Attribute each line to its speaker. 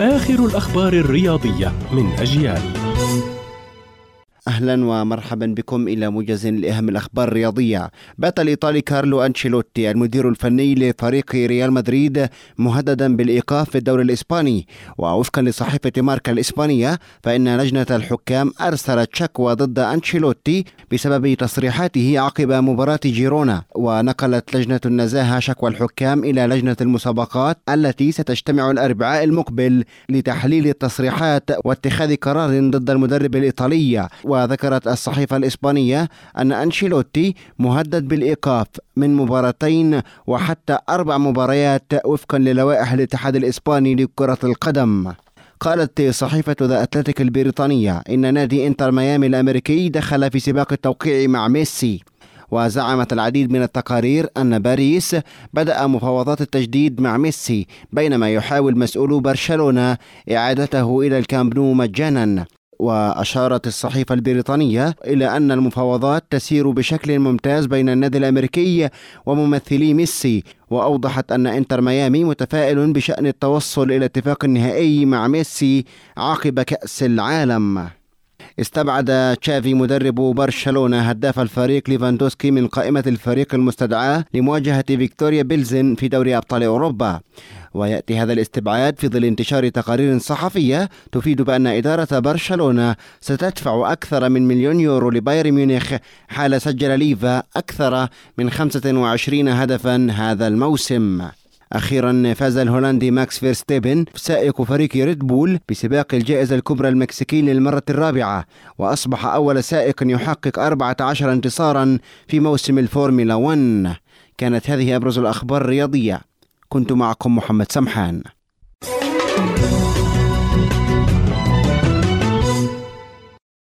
Speaker 1: آخر الأخبار الرياضية من أجيال.
Speaker 2: أهلا ومرحبا بكم إلى موجز لإهم الأخبار الرياضية. بات الايطالي كارلو أنشيلوتي المدير الفني لفريق ريال مدريد مهددا بالإيقاف في الدوري الإسباني. ووفقا لصحيفة ماركا الإسبانية فإن لجنة الحكام أرسلت شكوى ضد أنشيلوتي بسبب تصريحاته عقب مباراة جيرونا. ونقلت لجنة النزاهة شكوى الحكام إلى لجنة المسابقات التي ستجتمع الأربعاء المقبل لتحليل التصريحات واتخاذ قرار ضد المدرب الإيطالي. وذكرت الصحيفة الإسبانية أن أنشيلوتي مهدد بالإيقاف من مباراتين وحتى أربع مباريات وفقا للوائح الاتحاد الإسباني لكرة القدم. قالت صحيفة ذا أتلتيك البريطانية إن نادي إنتر ميامي الأمريكي دخل في سباق التوقيع مع ميسي. وزعمت العديد من التقارير أن باريس بدأ مفاوضات التجديد مع ميسي بينما يحاول مسؤولو برشلونة إعادته إلى الكامب نو مجانا. وأشارت الصحيفة البريطانية إلى أن المفاوضات تسير بشكل ممتاز بين النادي الأمريكي وممثلي ميسي وأوضحت أن إنتر ميامي متفائل بشأن التوصل إلى اتفاق نهائي مع ميسي عقب كأس العالم. استبعد تشافي مدرب برشلونة هداف الفريق ليفاندوسكي من قائمة الفريق المستدعاة لمواجهة فيكتوريا بيلزن في دوري أبطال أوروبا. ويأتي هذا الاستبعاد في ظل انتشار تقارير صحفية تفيد بأن إدارة برشلونة ستدفع أكثر من مليون يورو لبايرن ميونخ حال سجل ليفا أكثر من 25 هدفا هذا الموسم. أخيرا فاز الهولندي ماكس فيرستيبن سائق فريق ريد بول بسباق الجائزة الكبرى المكسيكي للمرة الرابعة وأصبح أول سائق يحقق 14 انتصارا في موسم الفورمولا 1 كانت هذه أبرز الأخبار الرياضية. كنت معكم محمد سمحان.